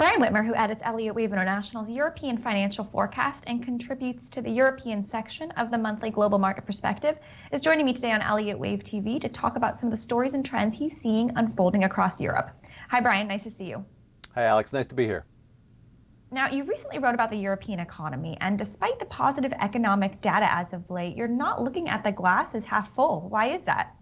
Brian Whitmer, who edits Elliott Wave International's European Financial Forecast and contributes to the European section of the monthly Global Market Perspective, is joining me today on Elliott Wave TV to talk about some of the stories and trends he's seeing unfolding across Europe. Hi, Brian. Nice to see you. Hi, Alex. Nice to be here. Now, you recently wrote about the European economy, and despite the positive economic data as of late, you're not looking at the glass as half full. Why is that?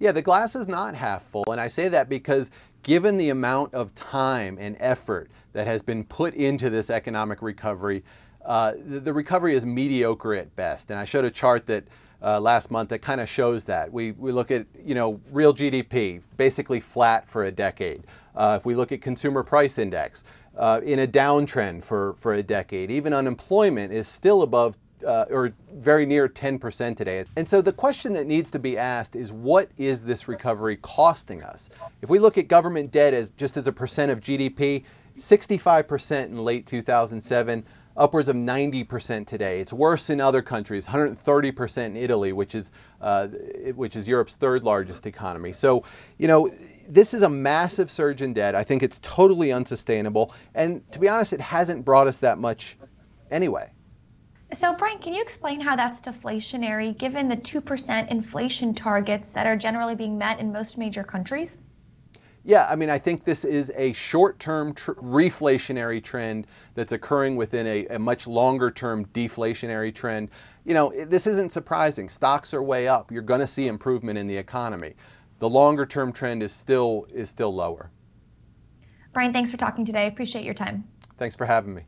Yeah, the glass is not half full, and I say that because given the amount of time and effort that has been put into this economic recovery, uh, the, recovery is mediocre at best. And I showed a chart that uh, last month that kind of shows that. We, we look at, you know, real GDP, basically flat for a decade. Uh, if we look at consumer price index, uh, in a downtrend for, for a decade. Even unemployment is still above uh, or very near 10% today. And so the question that needs to be asked is what is this recovery costing us? If we look at government debt as just as a percent of GDP, 65% in late 2007, upwards of 90% today. It's worse in other countries, 130% in Italy, which is, uh, which is Europe's third largest economy. So, you know, this is a massive surge in debt. I think it's totally unsustainable. And to be honest, it hasn't brought us that much anyway. So, Brian, can you explain how that's deflationary given the 2% inflation targets that are generally being met in most major countries? Yeah, I mean, I think this is a short term tr- reflationary trend that's occurring within a, a much longer term deflationary trend. You know, this isn't surprising. Stocks are way up. You're going to see improvement in the economy. The longer term trend is still is still lower. Brian, thanks for talking today. I appreciate your time. Thanks for having me.